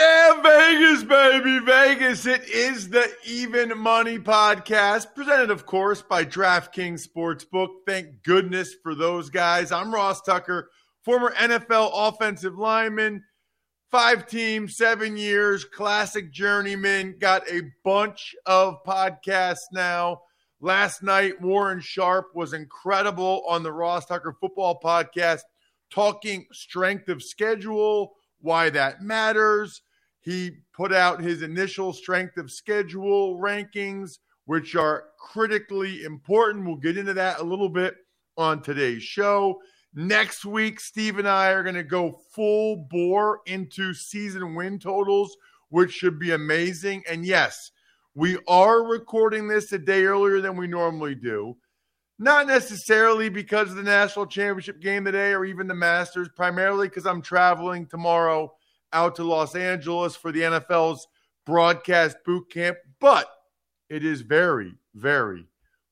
Yeah, Vegas, baby, Vegas. It is the Even Money Podcast, presented, of course, by DraftKings Sportsbook. Thank goodness for those guys. I'm Ross Tucker, former NFL offensive lineman, five teams, seven years, classic journeyman. Got a bunch of podcasts now. Last night, Warren Sharp was incredible on the Ross Tucker Football Podcast, talking strength of schedule, why that matters he put out his initial strength of schedule rankings, which are critically important. We'll get into that a little bit on today's show. Next week, Steve and I are going to go full bore into season win totals, which should be amazing. And yes, we are recording this a day earlier than we normally do. Not necessarily because of the national championship game today or even the Masters, primarily because I'm traveling tomorrow out to Los Angeles for the NFL's broadcast boot camp, but it is very, very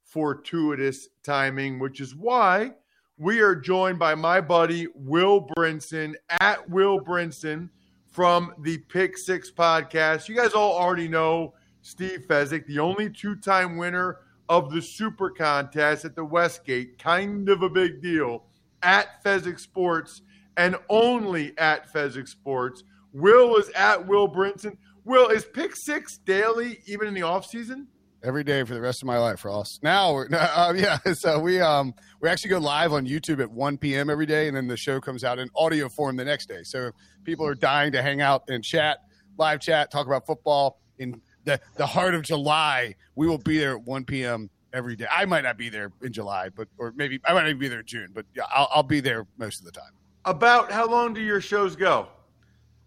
fortuitous timing, which is why we are joined by my buddy Will Brinson at Will Brinson from the Pick Six podcast. You guys all already know Steve Fezzik, the only two time winner of the Super Contest at the Westgate. Kind of a big deal at Fezzik Sports and only at Fezzik Sports. Will is at Will Brinson. Will is pick six daily, even in the off season. Every day for the rest of my life, Ross. Now, we're, uh, yeah. So we um we actually go live on YouTube at 1 p.m. every day, and then the show comes out in audio form the next day. So people are dying to hang out and chat, live chat, talk about football in the the heart of July. We will be there at 1 p.m. every day. I might not be there in July, but or maybe I might not be there in June, but yeah, I'll, I'll be there most of the time. About how long do your shows go?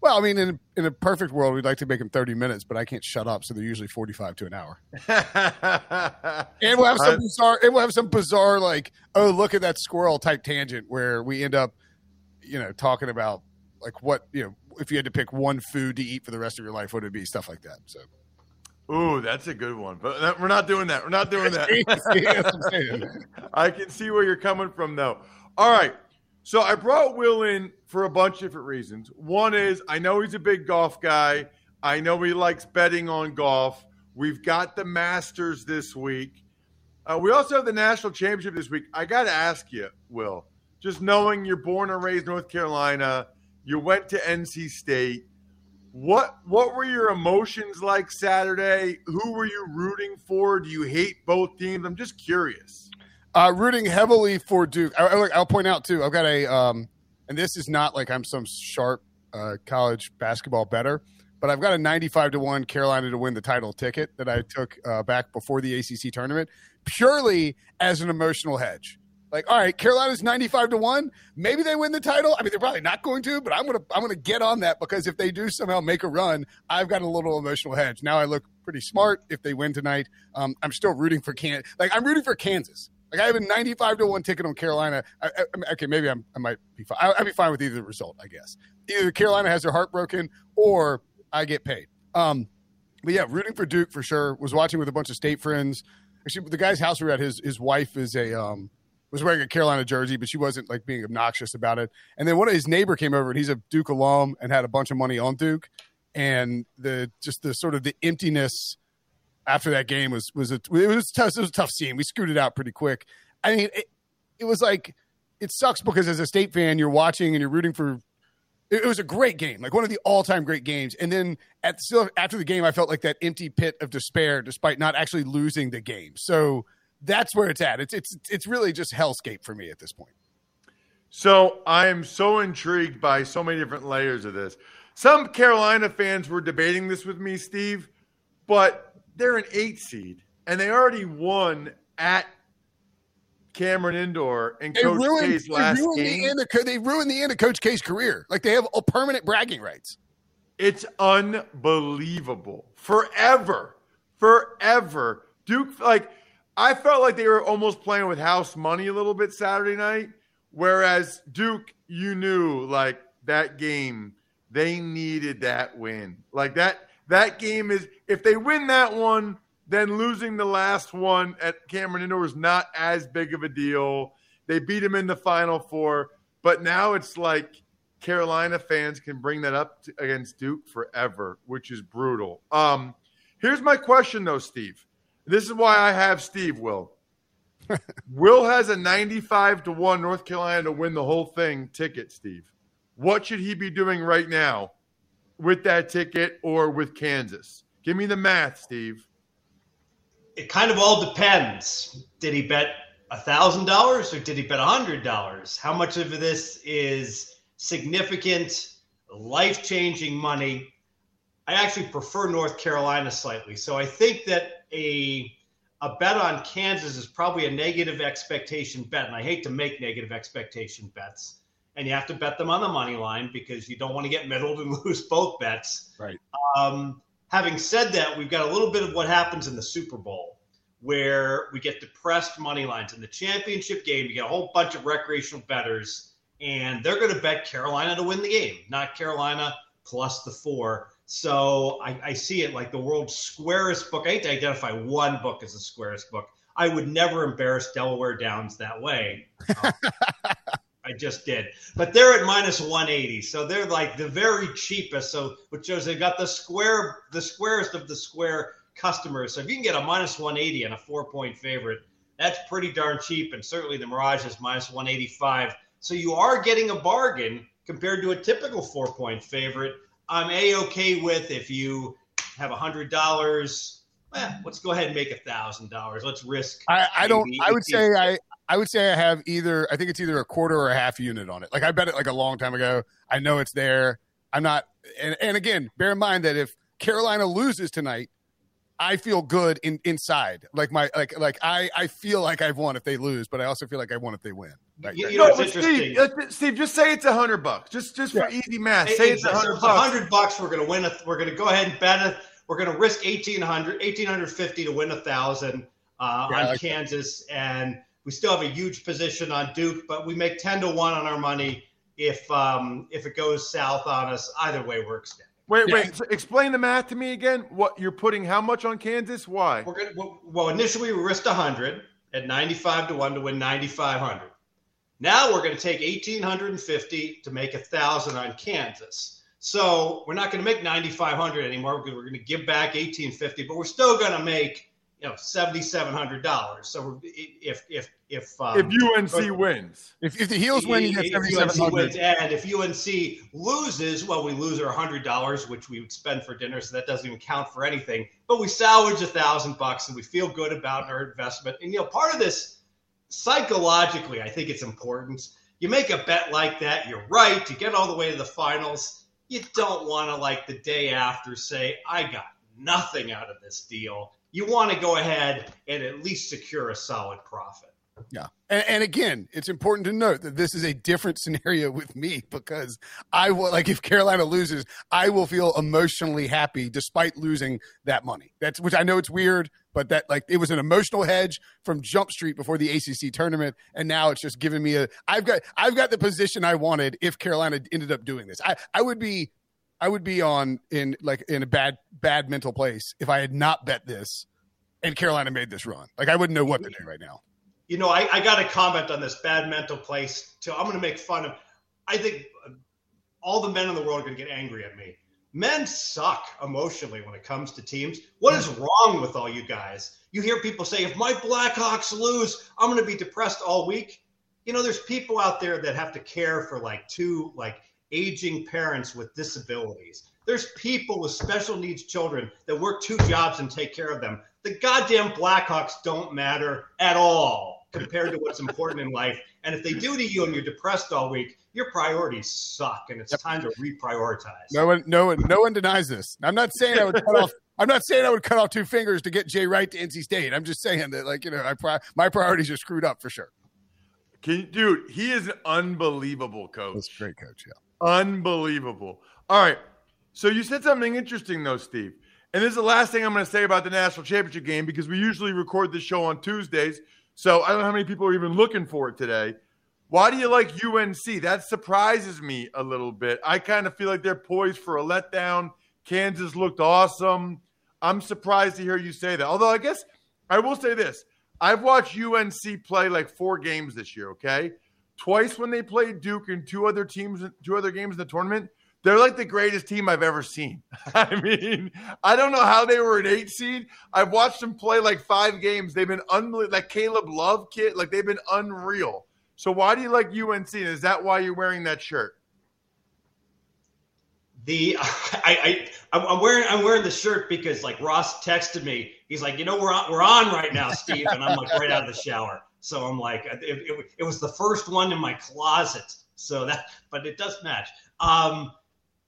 Well, I mean, in in a perfect world, we'd like to make them thirty minutes, but I can't shut up, so they're usually forty five to an hour. and we'll have some bizarre, and we'll have some bizarre, like, oh, look at that squirrel type tangent where we end up, you know, talking about like what you know, if you had to pick one food to eat for the rest of your life, what would it be? Stuff like that. So. Ooh, that's a good one. But uh, we're not doing that. We're not doing that. I can see where you're coming from, though. All right. So I brought Will in for a bunch of different reasons. One is I know he's a big golf guy. I know he likes betting on golf. We've got the Masters this week. Uh, we also have the national championship this week. I got to ask you, Will, just knowing you're born and raised North Carolina, you went to NC State. What what were your emotions like Saturday? Who were you rooting for? Do you hate both teams? I'm just curious. Uh, rooting heavily for Duke. I, will point out too. I've got a, um, and this is not like I'm some sharp uh, college basketball better, but I've got a 95 to one Carolina to win the title ticket that I took uh, back before the ACC tournament, purely as an emotional hedge. Like, all right, Carolina's 95 to one. Maybe they win the title. I mean, they're probably not going to, but I'm gonna I'm gonna get on that because if they do somehow make a run, I've got a little emotional hedge. Now I look pretty smart if they win tonight. Um, I'm still rooting for Kansas. Like I'm rooting for Kansas. Like I have a 95 to one ticket on Carolina. I, I, okay, maybe I'm, i might be fine. I, would be fine with either result, I guess. Either Carolina has their heart broken or I get paid. Um, but yeah, rooting for Duke for sure. Was watching with a bunch of state friends. actually the guy's house we were at. His his wife is a um was wearing a Carolina jersey, but she wasn't like being obnoxious about it. And then one of his neighbor came over and he's a Duke alum and had a bunch of money on Duke. And the just the sort of the emptiness after that game was was a, it was tough. It was a tough scene. We screwed it out pretty quick. I mean, it, it was like it sucks because as a state fan, you're watching and you're rooting for. It, it was a great game, like one of the all time great games. And then at still after the game, I felt like that empty pit of despair, despite not actually losing the game. So that's where it's at. It's it's it's really just hellscape for me at this point. So I am so intrigued by so many different layers of this. Some Carolina fans were debating this with me, Steve, but they're an eight seed and they already won at Cameron Indoor and Coach ruined, K's last they game. The of, they ruined the end of Coach K's career. Like they have a permanent bragging rights. It's unbelievable. Forever, forever. Duke, like I felt like they were almost playing with house money a little bit Saturday night. Whereas Duke, you knew like that game, they needed that win. Like that, that game is if they win that one, then losing the last one at Cameron Indoor is not as big of a deal. They beat him in the final four, but now it's like Carolina fans can bring that up to, against Duke forever, which is brutal. Um, here's my question though, Steve. This is why I have Steve, Will. Will has a 95 to 1 North Carolina to win the whole thing ticket, Steve. What should he be doing right now with that ticket or with Kansas? Give me the math, Steve. It kind of all depends. Did he bet $1,000 or did he bet a $100? How much of this is significant, life changing money? I actually prefer North Carolina slightly. So I think that a a bet on Kansas is probably a negative expectation bet, and I hate to make negative expectation bets. And you have to bet them on the money line because you don't want to get middled and lose both bets. Right. Um, having said that, we've got a little bit of what happens in the Super Bowl, where we get depressed money lines. In the championship game, you get a whole bunch of recreational betters, and they're going to bet Carolina to win the game, not Carolina plus the four. So I, I, see it like the world's squarest book. I hate to identify one book as the squarest book. I would never embarrass Delaware Downs that way. Um, I just did. But they're at minus 180. So they're like the very cheapest. So which shows they've got the square, the squarest of the square customers. So if you can get a minus 180 and a four point favorite, that's pretty darn cheap. And certainly the Mirage is minus 185. So you are getting a bargain compared to a typical four point favorite I'm a okay with if you have a hundred dollars. Eh, let's go ahead and make a thousand dollars. Let's risk. I, I don't. I would say I. I would say I have either. I think it's either a quarter or a half unit on it. Like I bet it like a long time ago. I know it's there. I'm not. And, and again, bear in mind that if Carolina loses tonight, I feel good in, inside. Like my like like I I feel like I've won if they lose, but I also feel like I won if they win. Right, you, you know, no, Steve, Steve, just say it's a hundred bucks. Just just yeah. for easy math, say it's a hundred bucks. hundred bucks. We're gonna win. A, we're gonna go ahead and bet it. We're gonna risk 1800 1850 to win a thousand uh, yeah, on like Kansas, that. and we still have a huge position on Duke, but we make ten to one on our money if um if it goes south on us. Either way works. Down. Wait, yeah. wait. So explain the math to me again. What you're putting? How much on Kansas? Why? We're gonna. Well, initially we risked hundred at ninety five to one to win ninety five hundred. Now we're going to take 1850 to make a thousand on Kansas. So we're not going to make 9,500 anymore because we're going to give back 1850, but we're still going to make you know $7,700. So if if if um, if UNC wins, if, if the heels win, you get 7,700. And if UNC loses, well, we lose our hundred dollars, which we would spend for dinner, so that doesn't even count for anything. But we salvage a thousand bucks, and we feel good about our investment. And you know, part of this psychologically, I think it's important. You make a bet like that, you're right, You get all the way to the finals. You don't want to, like, the day after say, I got nothing out of this deal. You want to go ahead and at least secure a solid profit. Yeah. And, and, again, it's important to note that this is a different scenario with me because I will, like, if Carolina loses, I will feel emotionally happy despite losing that money. That's, which I know it's weird, but that, like, it was an emotional hedge from Jump Street before the ACC tournament. And now it's just giving me a, I've got, I've got the position I wanted if Carolina ended up doing this. I, I would be, I would be on in, like, in a bad, bad mental place if I had not bet this and Carolina made this run. Like I wouldn't know what to do right now. You know, I, I got to comment on this bad mental place too. I'm going to make fun of. I think uh, all the men in the world are going to get angry at me. Men suck emotionally when it comes to teams. What is wrong with all you guys? You hear people say, if my Blackhawks lose, I'm going to be depressed all week. You know, there's people out there that have to care for like two, like aging parents with disabilities. There's people with special needs children that work two jobs and take care of them. The goddamn Blackhawks don't matter at all compared to what's important in life. And if they do to you and you're depressed all week, your priorities suck and it's yep. time to reprioritize. No one, no one, no one denies this. I'm not saying I would cut off. I'm not saying I would cut off two fingers to get Jay Wright to NC State. I'm just saying that, like, you know, I, my priorities are screwed up for sure. Can you, dude, he is an unbelievable coach. That's great coach, yeah. Unbelievable. All right. So you said something interesting though, Steve. And this is the last thing I'm going to say about the national championship game because we usually record this show on Tuesdays. So I don't know how many people are even looking for it today. Why do you like UNC? That surprises me a little bit. I kind of feel like they're poised for a letdown. Kansas looked awesome. I'm surprised to hear you say that. Although I guess I will say this. I've watched UNC play like four games this year, okay? Twice when they played Duke and two other teams, two other games in the tournament. They're like the greatest team I've ever seen. I mean, I don't know how they were an eight seed. I've watched them play like five games. They've been unbelievable. Like Caleb Love kid, like they've been unreal. So why do you like UNC? Is that why you're wearing that shirt? The I, I I'm wearing I'm wearing the shirt because like Ross texted me. He's like, you know, we're on we're on right now, Steve, and I'm like right out of the shower. So I'm like, it, it, it was the first one in my closet. So that, but it does match. Um,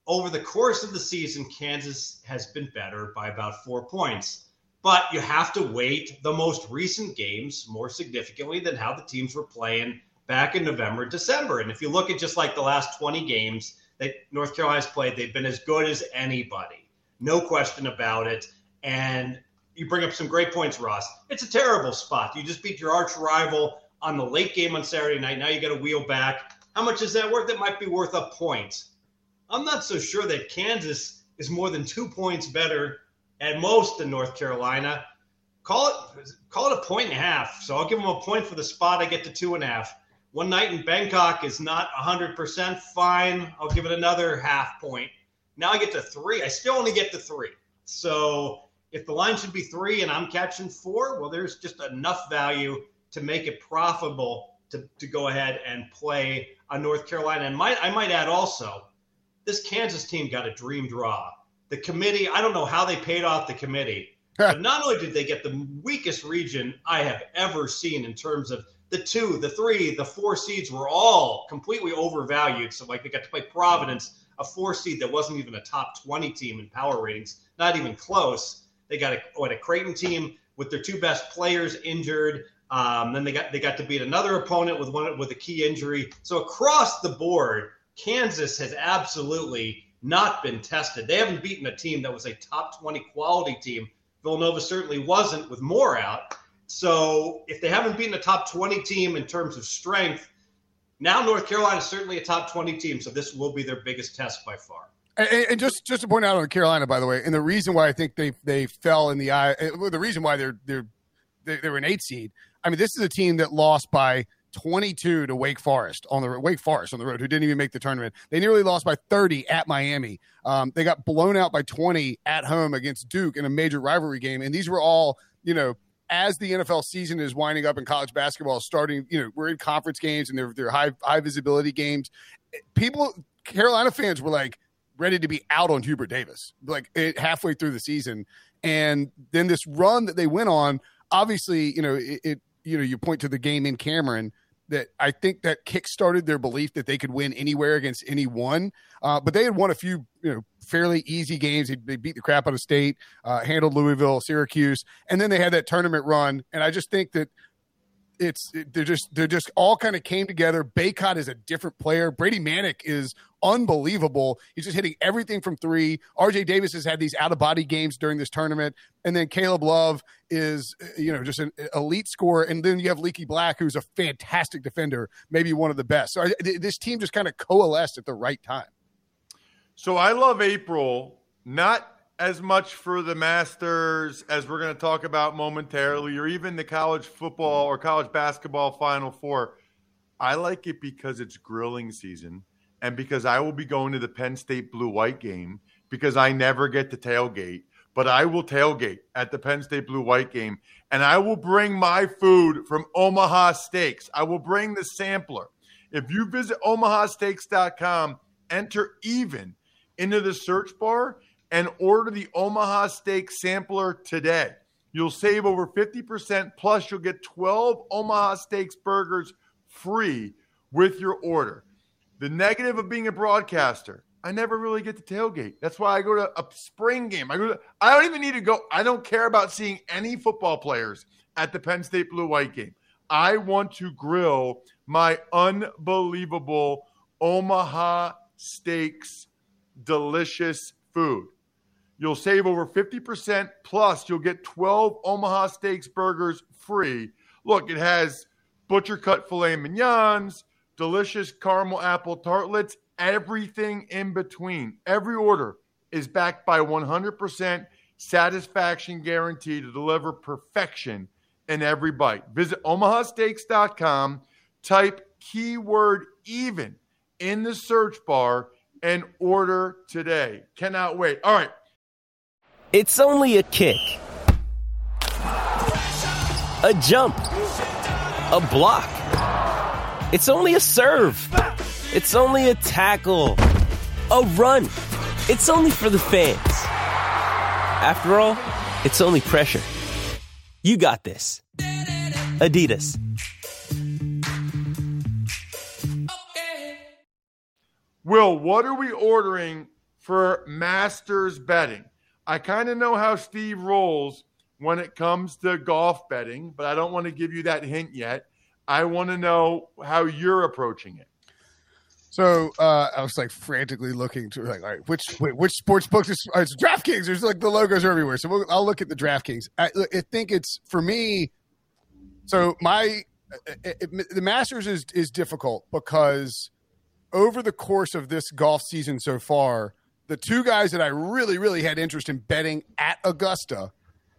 over the course of the season, Kansas has been better by about four points. But you have to weight the most recent games more significantly than how the teams were playing back in November, December. And if you look at just like the last 20 games that North Carolina's played, they've been as good as anybody. No question about it. And you bring up some great points, Ross. It's a terrible spot. You just beat your arch rival on the late game on Saturday night. Now you got to wheel back. How much is that worth? It might be worth a point. I'm not so sure that Kansas is more than two points better at most than North Carolina. Call it call it a point and a half. So I'll give them a point for the spot. I get to two and a half. One night in Bangkok is not 100% fine. I'll give it another half point. Now I get to three. I still only get to three. So if the line should be three and I'm catching four, well, there's just enough value to make it profitable to, to go ahead and play on North Carolina. And might, I might add also, this Kansas team got a dream draw. The committee, I don't know how they paid off the committee, but not only did they get the weakest region I have ever seen in terms of the two, the three, the four seeds were all completely overvalued. So like they got to play Providence, a four seed that wasn't even a top 20 team in power ratings, not even close. They got a, what, a Creighton team with their two best players injured. Um, then they got they got to beat another opponent with one with a key injury. So across the board, Kansas has absolutely not been tested. They haven't beaten a team that was a top 20 quality team. Villanova certainly wasn't with more out. So if they haven't beaten a top 20 team in terms of strength, now North Carolina is certainly a top 20 team. So this will be their biggest test by far. And, and, just just to point out on Carolina, by the way, and the reason why I think they they fell in the eye, well, the reason why they're they're they were an eight seed. I mean, this is a team that lost by 22 to Wake Forest on the Wake Forest on the road, who didn't even make the tournament. They nearly lost by 30 at Miami. Um, they got blown out by 20 at home against Duke in a major rivalry game, and these were all you know as the NFL season is winding up and college basketball starting, you know, we're in conference games and they're, they're high high visibility games. People, Carolina fans were like ready to be out on Hubert Davis, like it, halfway through the season, and then this run that they went on. Obviously, you know, it, it you know, you point to the game in Cameron that I think that kick-started their belief that they could win anywhere against anyone. Uh, but they had won a few, you know, fairly easy games. They, beat the crap out of State, uh, handled Louisville, Syracuse, and then they had that tournament run. And I just think that it's they're just they're just all kind of came together. Bacot is a different player. Brady Manek is unbelievable. He's just hitting everything from three. RJ Davis has had these out of body games during this tournament, and then Caleb Love is you know just an elite scorer, and then you have Leaky Black, who's a fantastic defender, maybe one of the best. So this team just kind of coalesced at the right time. So I love April not as much for the Masters as we're going to talk about momentarily, or even the college football or college basketball Final Four. I like it because it's grilling season and because I will be going to the Penn State Blue White game because I never get to tailgate, but I will tailgate at the Penn State Blue White game and I will bring my food from Omaha Steaks. I will bring the sampler. If you visit omahasteaks.com, enter even into the search bar and order the Omaha Steak sampler today. You'll save over 50% plus you'll get 12 Omaha Steaks burgers free with your order. The negative of being a broadcaster, I never really get to tailgate. That's why I go to a spring game. I go to, I don't even need to go. I don't care about seeing any football players at the Penn State Blue White game. I want to grill my unbelievable Omaha Steaks delicious food. You'll save over 50% plus you'll get 12 Omaha Steaks burgers free. Look, it has butcher cut filet mignons, delicious caramel apple tartlets, everything in between. Every order is backed by 100% satisfaction guarantee to deliver perfection in every bite. Visit omahasteaks.com, type keyword even in the search bar and order today. Cannot wait. All right. It's only a kick, a jump, a block. It's only a serve. It's only a tackle, a run. It's only for the fans. After all, it's only pressure. You got this. Adidas. Will, what are we ordering for Masters betting? I kind of know how Steve rolls when it comes to golf betting, but I don't want to give you that hint yet. I want to know how you're approaching it. So uh, I was like frantically looking to like, all right, which wait, which sports book is oh, it's DraftKings? There's like the logos are everywhere. So we'll, I'll look at the DraftKings. I, I think it's for me. So my it, it, the Masters is is difficult because over the course of this golf season so far, the two guys that I really really had interest in betting at Augusta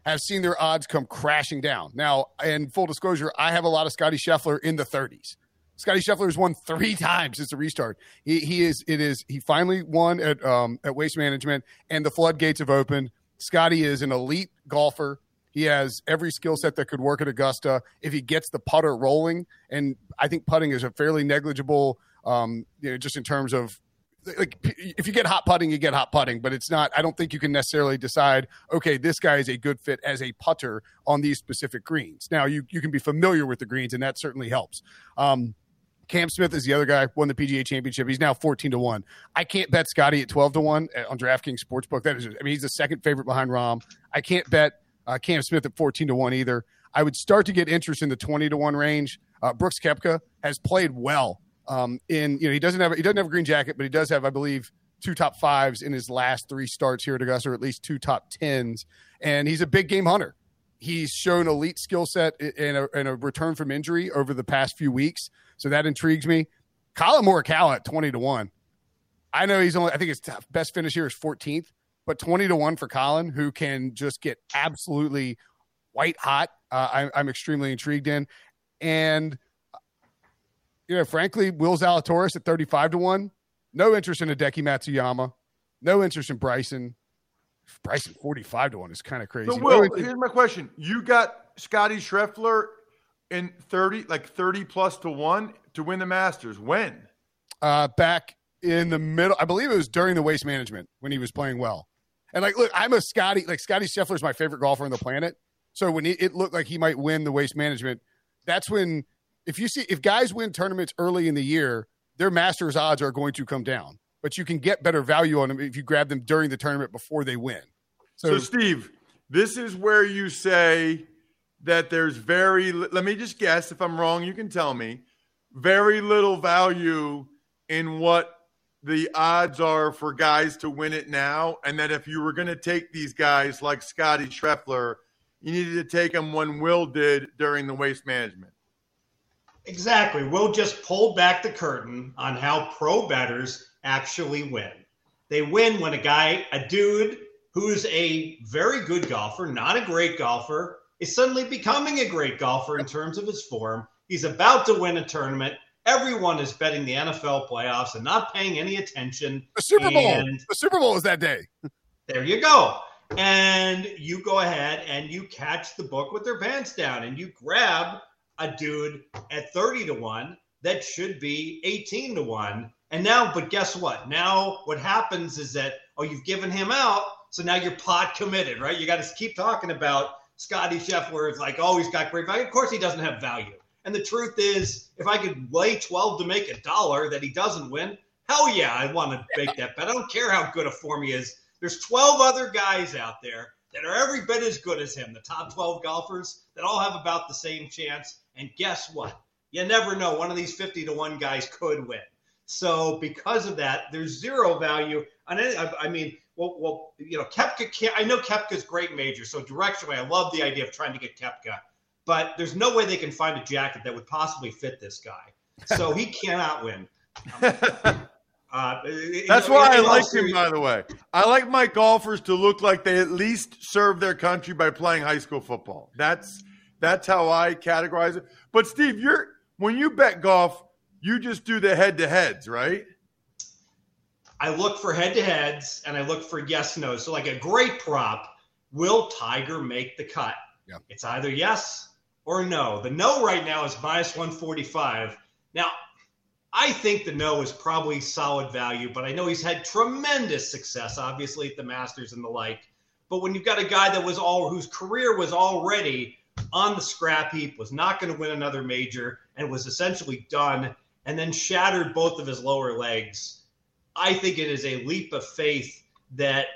have seen their odds come crashing down. Now, in full disclosure, I have a lot of Scotty Scheffler in the 30s. Scotty Scheffler has won three times since the restart. He, he is it is he finally won at um, at Waste Management, and the floodgates have opened. Scotty is an elite golfer. He has every skill set that could work at Augusta if he gets the putter rolling. And I think putting is a fairly negligible, um, you know, just in terms of like if you get hot putting, you get hot putting, but it's not. I don't think you can necessarily decide. Okay, this guy is a good fit as a putter on these specific greens. Now you you can be familiar with the greens, and that certainly helps. Um, Cam Smith is the other guy, won the PGA championship. He's now 14 to 1. I can't bet Scotty at 12 to 1 on DraftKings Sportsbook. That is, I mean, he's the second favorite behind Rahm. I can't bet uh, Cam Smith at 14 to 1 either. I would start to get interest in the 20 to 1 range. Uh, Brooks Koepka has played well. Um, in you know he doesn't have he doesn't have a green jacket, but he does have, I believe, two top fives in his last three starts here at Augusta, or at least two top tens. And he's a big game hunter. He's shown elite skill set in a, in a return from injury over the past few weeks. So that intrigues me. Collin Morikawa at 20 to 1. I know he's only, I think his best finish here is 14th, but 20 to 1 for Collin, who can just get absolutely white hot. Uh, I, am extremely intrigued in. And, you know, frankly, Will Zalatoris at 35 to 1. No interest in Hideki Matsuyama. No interest in Bryson. Bryson 45 to 1 is kind of crazy. So, Will, here's my question. You got Scotty Scheffler in 30 like 30 plus to 1 to win the Masters. When? Uh back in the middle. I believe it was during the waste management when he was playing well. And like look, I'm a Scotty like Scotty Scheffler is my favorite golfer on the planet. So when he, it looked like he might win the waste management, that's when if you see if guys win tournaments early in the year, their Masters odds are going to come down. But you can get better value on them if you grab them during the tournament before they win. So, so Steve, this is where you say that there's very let me just guess if I'm wrong, you can tell me. Very little value in what the odds are for guys to win it now, and that if you were going to take these guys like Scotty Scheffler, you needed to take them when Will did during the waste management. Exactly. We'll just pull back the curtain on how pro betters actually win. They win when a guy, a dude who's a very good golfer, not a great golfer, is suddenly becoming a great golfer in terms of his form. He's about to win a tournament. Everyone is betting the NFL playoffs and not paying any attention. The Super Bowl. And The Super Bowl is that day. there you go. And you go ahead and you catch the book with their pants down and you grab a dude at 30 to 1 that should be 18 to 1. And now, but guess what? Now, what happens is that, oh, you've given him out. So now you're pot committed, right? You got to keep talking about Scotty Scheffler. It's like, oh, he's got great value. Of course, he doesn't have value. And the truth is, if I could lay 12 to make a dollar that he doesn't win, hell yeah, I want to make that bet. I don't care how good a form he is. There's 12 other guys out there that are every bit as good as him, the top 12 golfers that all have about the same chance. And guess what? You never know. One of these 50 to 1 guys could win. So because of that, there's zero value on any. I, I mean, well, well, you know, Koepka can't. I know Koepka's great major, so directionally, I love the idea of trying to get Koepka, but there's no way they can find a jacket that would possibly fit this guy. So he cannot win. Uh, That's know, why I like him, by the way. I like my golfers to look like they at least serve their country by playing high school football. That's that's how I categorize it. But Steve, you're when you bet golf, you just do the head to heads, right? I look for head to heads and I look for yes no. So like a great prop, will Tiger make the cut? Yeah. It's either yes or no. The no right now is minus 145. Now, I think the no is probably solid value, but I know he's had tremendous success, obviously at the Masters and the like. But when you've got a guy that was all whose career was already on the scrap heap, was not going to win another major, and was essentially done, and then shattered both of his lower legs. I think it is a leap of faith that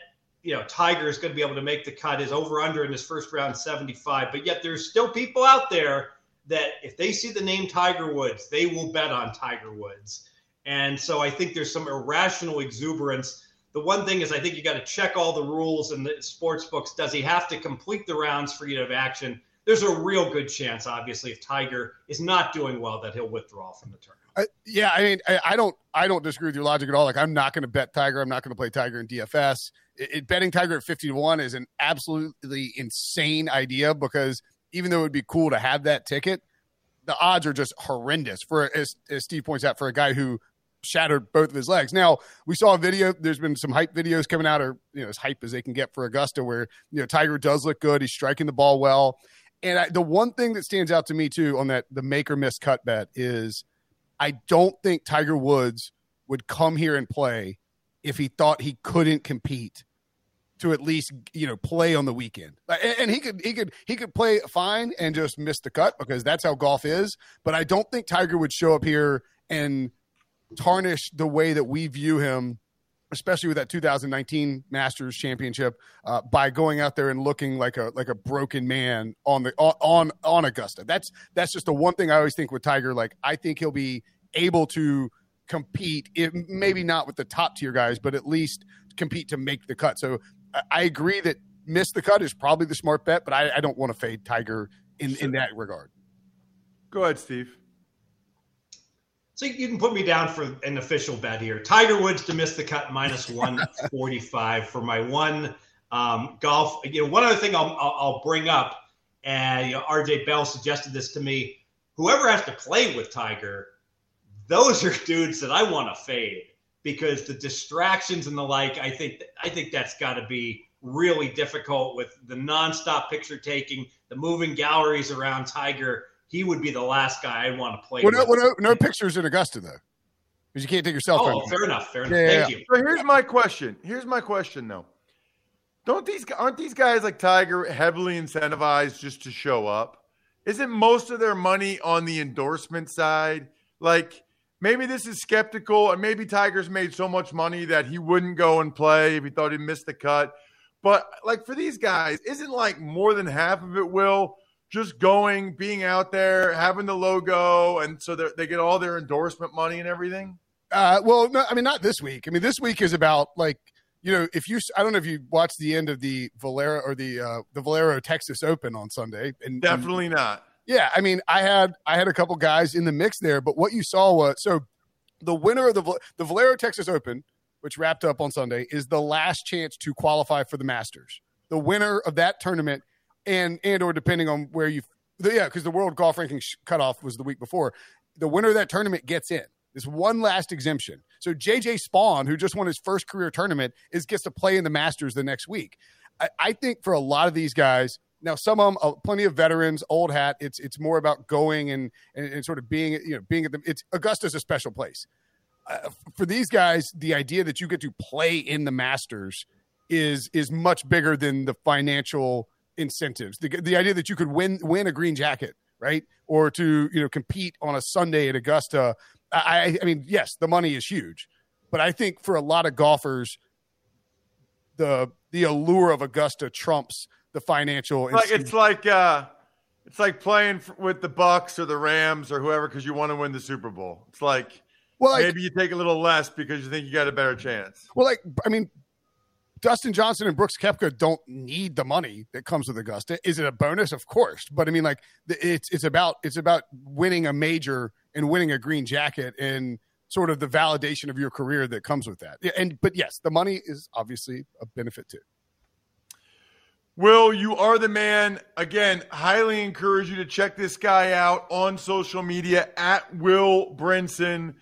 you know Tiger is going to be able to make the cut. His over under in his first round 75, but yet there's still people out there that if they see the name Tiger Woods, they will bet on Tiger Woods. And so I think there's some irrational exuberance. The one thing is I think you got to check all the rules in the sports books. Does he have to complete the rounds for you to have action? There's a real good chance, obviously, if Tiger is not doing well, that he'll withdraw from the tournament. Yeah, I mean, I, I don't, I don't disagree with your logic at all. Like, I'm not going to bet Tiger. I'm not going to play Tiger in DFS. It, it- betting Tiger at 50 to one is an absolutely insane idea because even though it would be cool to have that ticket, the odds are just horrendous for, as, as Steve points out, for a guy who shattered both of his legs. Now we saw a video. There's been some hype videos coming out, or you know, as hype as they can get for Augusta, where you know Tiger does look good. He's striking the ball well. And I, the one thing that stands out to me too on that the make or miss cut bet is I don't think Tiger Woods would come here and play if he thought he couldn't compete to at least you know play on the weekend. And, and he could he could he could play fine and just miss the cut because that's how golf is. But I don't think Tiger would show up here and tarnish the way that we view him especially with that 2019 Masters Championship, uh, by going out there and looking like a like a broken man on the on on Augusta. That's that's just the one thing I always think with Tiger. Like I think he'll be able to compete, if, maybe not with the top tier guys, but at least compete to make the cut. So I, agree that miss the cut is probably the smart bet, but I, I don't want to fade Tiger in in that regard. Go ahead, Steve. So you can put me down for an official bet here. Tiger Woods to miss the cut minus 145 for my one um, golf. You know, one other thing I'll, I'll, bring up, and you know, RJ Bell suggested this to me. Whoever has to play with Tiger, those are dudes that I want to fade because the distractions and the like. I think I think that's got to be really difficult with the nonstop picture taking, the moving galleries around Tiger. He would be the last guy I'd want to play Well, no, with. well, no, no pictures in Augusta though, because you can't take your cell phone. Oh, fair enough. Fair enough. Yeah, yeah, Thank you. So here's my question. Here's my question though. Don't these aren't these guys like Tiger heavily incentivized just to show up? Isn't most of their money on the endorsement side? Like maybe this is skeptical and maybe Tiger's made so much money that he wouldn't go and play if he thought he missed the cut. But like for these guys, isn't like more than half of it will just going, being out there, having the logo, and so they get all their endorsement money and everything? Uh, well, no, I mean not this week. I mean this week is about like you know if you I don't know if you watched the end of the Valero or the uh, the Valero Texas Open on Sunday and Definitely not. yeah, I mean I had I had a couple guys in the mix there, but what you saw was so the winner of the the Valero Texas Open which wrapped up on Sunday, is the last chance to qualify for the Masters. The winner of that tournament, and and or depending on where you, yeah, because the World Golf Ranking cutoff was the week before. The winner of that tournament gets in. This one last exemption. So JJ Spaun who just won his first career tournament, is gets to play in the Masters the next week. I, I think for a lot of these guys, now some of them, uh, plenty of veterans, old hat. It's it's more about going and, and, and sort of being you know being at the. It's Augusta's a special place. Uh, for these guys, the idea that you get to play in the Masters is is much bigger than the financial incentives. The, the idea that you could win win a green jacket, right, or to you know compete on a Sunday at Augusta. I, I mean, yes, the money is huge, but I think for a lot of golfers, the the allure of Augusta trumps the financial. Like it's like uh, it's like playing with the Bucks or the Rams or whoever because you want to win the Super Bowl. It's like well, like, maybe you take a little less because you think you got a better chance. Well, like I mean, Dustin Johnson and Brooks Koepka don't need the money that comes with Augusta. Is it a bonus? Of course, but I mean, like it's it's about it's about winning a major and winning a green jacket and sort of the validation of your career that comes with that. And but yes, the money is obviously a benefit too. Will, you are the man. Again, highly encourage you to check this guy out on social media at Will Brinson.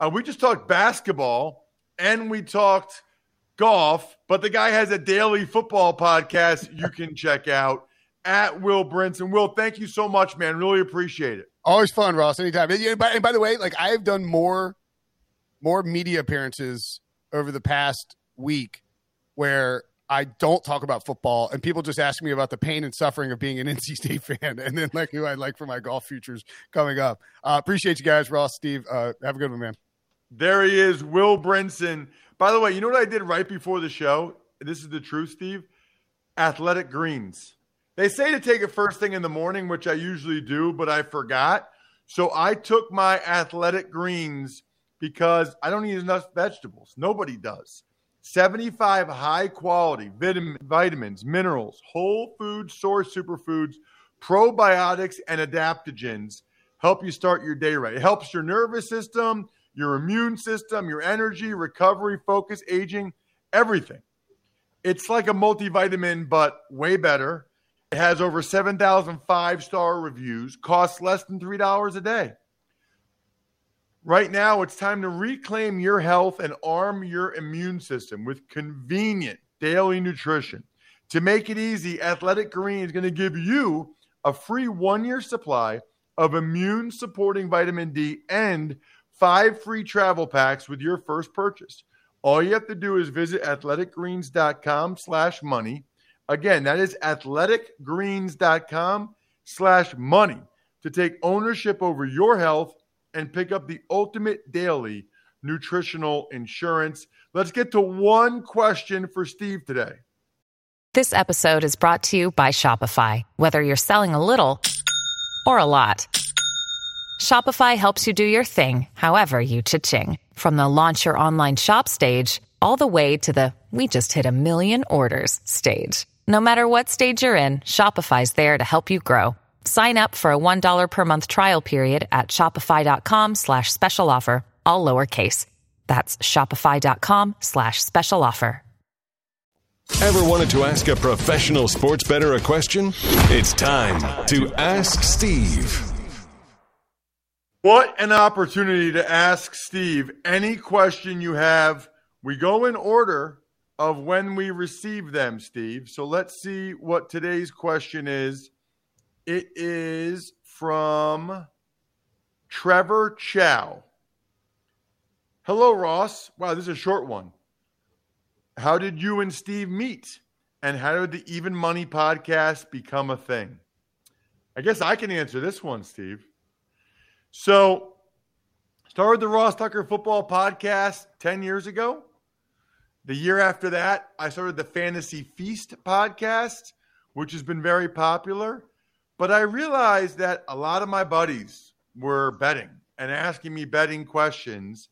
Uh, we just talked basketball and we talked golf, but the guy has a daily football podcast you can check out at Will Brinson. Will, thank you so much, man. Really appreciate it. Always fun, Ross. Anytime. And by, and by the way, like I've done more more media appearances over the past week where I don't talk about football, and people just ask me about the pain and suffering of being an NC State fan, and then like who I'd like for my golf futures coming up. Uh, appreciate you guys, Ross, Steve. Uh, have a good one, man. There he is, Will Brinson. By the way, you know what I did right before the show? This is the truth, Steve. Athletic greens. They say to take it first thing in the morning, which I usually do, but I forgot. So I took my athletic greens because I don't eat enough vegetables. Nobody does. 75 high quality vitamin, vitamins, minerals, whole food source superfoods, probiotics, and adaptogens help you start your day right. It helps your nervous system, your immune system, your energy, recovery, focus, aging, everything. It's like a multivitamin, but way better. It has over 7,000 five star reviews, costs less than $3 a day. Right now, it's time to reclaim your health and arm your immune system with convenient daily nutrition. To make it easy, Athletic Green is going to give you a free one year supply of immune supporting vitamin D and five free travel packs with your first purchase. All you have to do is visit athleticgreens.com slash money. Again, that is athleticgreens.com slash money to take ownership over your health and pick up the ultimate daily nutritional insurance. Let's get to one question for Steve today. This episode is brought to you by Shopify. Whether you're selling a little or a lot, Shopify helps you do your thing, however you cha-ching. From the launch your online shop stage, all the way to the we just hit a million orders stage. No matter what stage you're in, Shopify's there to help you grow. Sign up for a $1 per month trial period at shopify.com slash special offer, all lowercase. That's shopify.com slash special offer. Ever wanted to ask a professional sports bettor a question? It's time to Ask Steve. What an opportunity to ask Steve any question you have. We go in order of when we receive them, Steve. So let's see what today's question is. It is from Trevor Chow. Hello, Ross. Wow, this is a short one. How did you and Steve meet? And how did the Even Money podcast become a thing? I guess I can answer this one, Steve. So, started the Ross Tucker Football Podcast 10 years ago. The year after that, I started the Fantasy Feast podcast, which has been very popular. But I realized that a lot of my buddies were betting and asking me betting questions.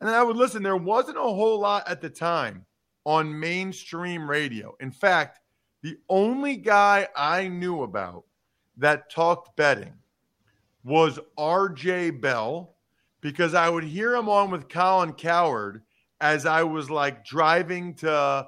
And I would listen. There wasn't a whole lot at the time on mainstream radio. In fact, the only guy I knew about that talked betting was RJ Bell because I would hear him on with Colin Cowherd as I was like driving to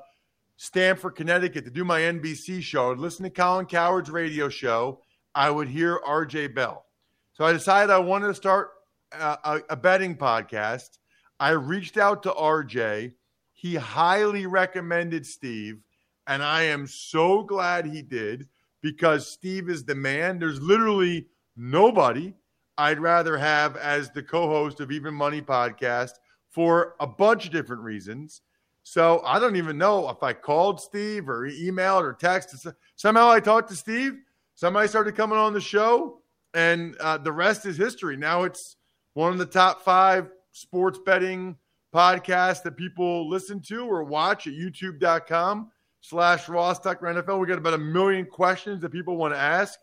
Stamford, Connecticut to do my NBC show. I'd listen to Colin Cowherd's radio show. I would hear RJ Bell. So I decided I wanted to start a, a betting podcast. I reached out to RJ. He highly recommended Steve, and I am so glad he did because Steve is the man. There's literally nobody I'd rather have as the co-host of Even Money podcast for a bunch of different reasons. So I don't even know if I called Steve or emailed or texted. Somehow I talked to Steve. Somebody started coming on the show, and uh, the rest is history. Now it's one of the top five sports betting podcasts that people listen to or watch at youtube.com slash Ross Tucker NFL. We got about a million questions that people want to ask.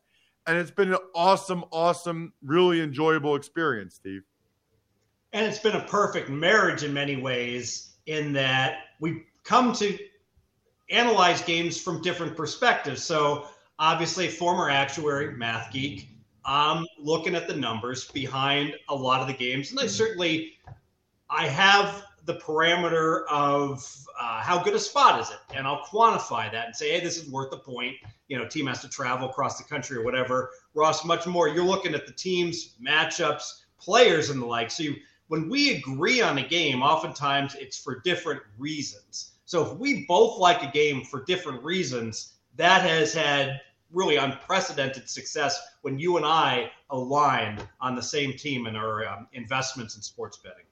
And it's been an awesome, awesome, really enjoyable experience, Steve. And it's been a perfect marriage in many ways, in that we come to analyze games from different perspectives. So, obviously, former actuary, math geek, I'm looking at the numbers behind a lot of the games, and I certainly I have the parameter of uh, how good a spot is it, and I'll quantify that and say, hey, this is worth the point. You know, team has to travel across the country or whatever. Ross, much more. You're looking at the teams, matchups, players, and the like. So you, when we agree on a game, oftentimes it's for different reasons. So if we both like a game for different reasons, that has had really unprecedented success when you and I align on the same team in our um, investments in sports betting.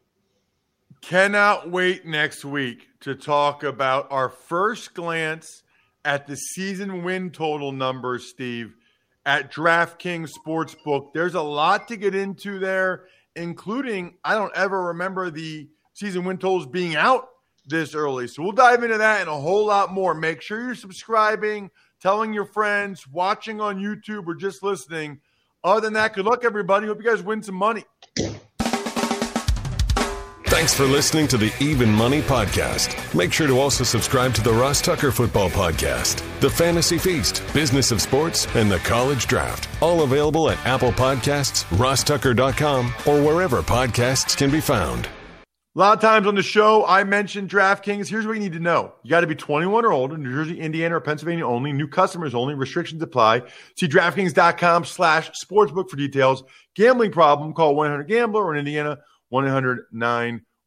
Cannot wait next week to talk about our first glance at the season win total numbers, Steve, at DraftKings Sportsbook. There's a lot to get into there, including I don't ever remember the season win totals being out this early. So we'll dive into that and a whole lot more. Make sure you're subscribing, telling your friends, watching on YouTube, or just listening. Other than that, good luck, everybody. Hope you guys win some money. Thanks for listening to the Even Money Podcast. Make sure to also subscribe to the Ross Tucker Football Podcast, The Fantasy Feast, Business of Sports, and The College Draft. All available at Apple Podcasts, rosstucker.com, or wherever podcasts can be found. A lot of times on the show, I mentioned DraftKings. Here's what you need to know. You got to be 21 or older, New Jersey, Indiana, or Pennsylvania only. New customers only. Restrictions apply. See DraftKings.com slash sportsbook for details. Gambling problem, call 1-800-GAMBLER or in Indiana, 1-800-9